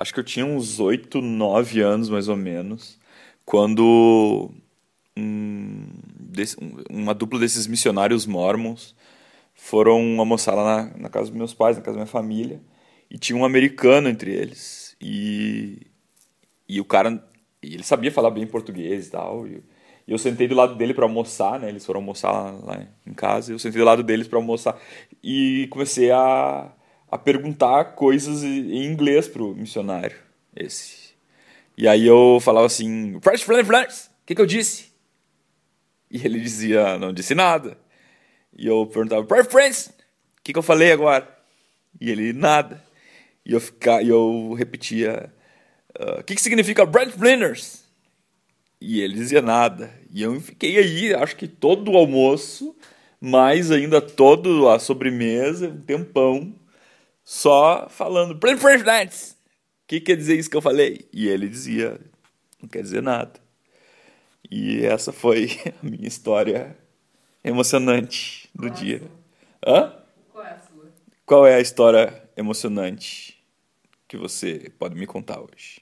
acho que eu tinha uns 8, 9 anos mais ou menos, quando um, desse, uma dupla desses missionários mormons foram almoçar lá na, na, casa dos meus pais, na casa da minha família, e tinha um americano entre eles. E, e o cara, e ele sabia falar bem português e tal, e, e eu sentei do lado dele para almoçar, né? Eles foram almoçar lá, lá em casa, eu sentei do lado deles para almoçar e comecei a, a perguntar coisas em inglês pro missionário, esse. E aí eu falava assim, Fresh Flares, o que que eu disse? E ele dizia, não disse nada. E eu perguntava, Friends, o que, que eu falei agora? E ele, nada. E eu, fica, eu repetia, ah, o uh, que, que significa Brand Blinders? E ele dizia nada. E eu fiquei aí, acho que todo o almoço, mais ainda toda a sobremesa, um tempão, só falando, Blinders. O que quer dizer isso que eu falei? E ele dizia, não quer dizer nada. E essa foi a minha história emocionante do Qual dia. É Hã? Qual é a sua? Qual é a história emocionante que você pode me contar hoje?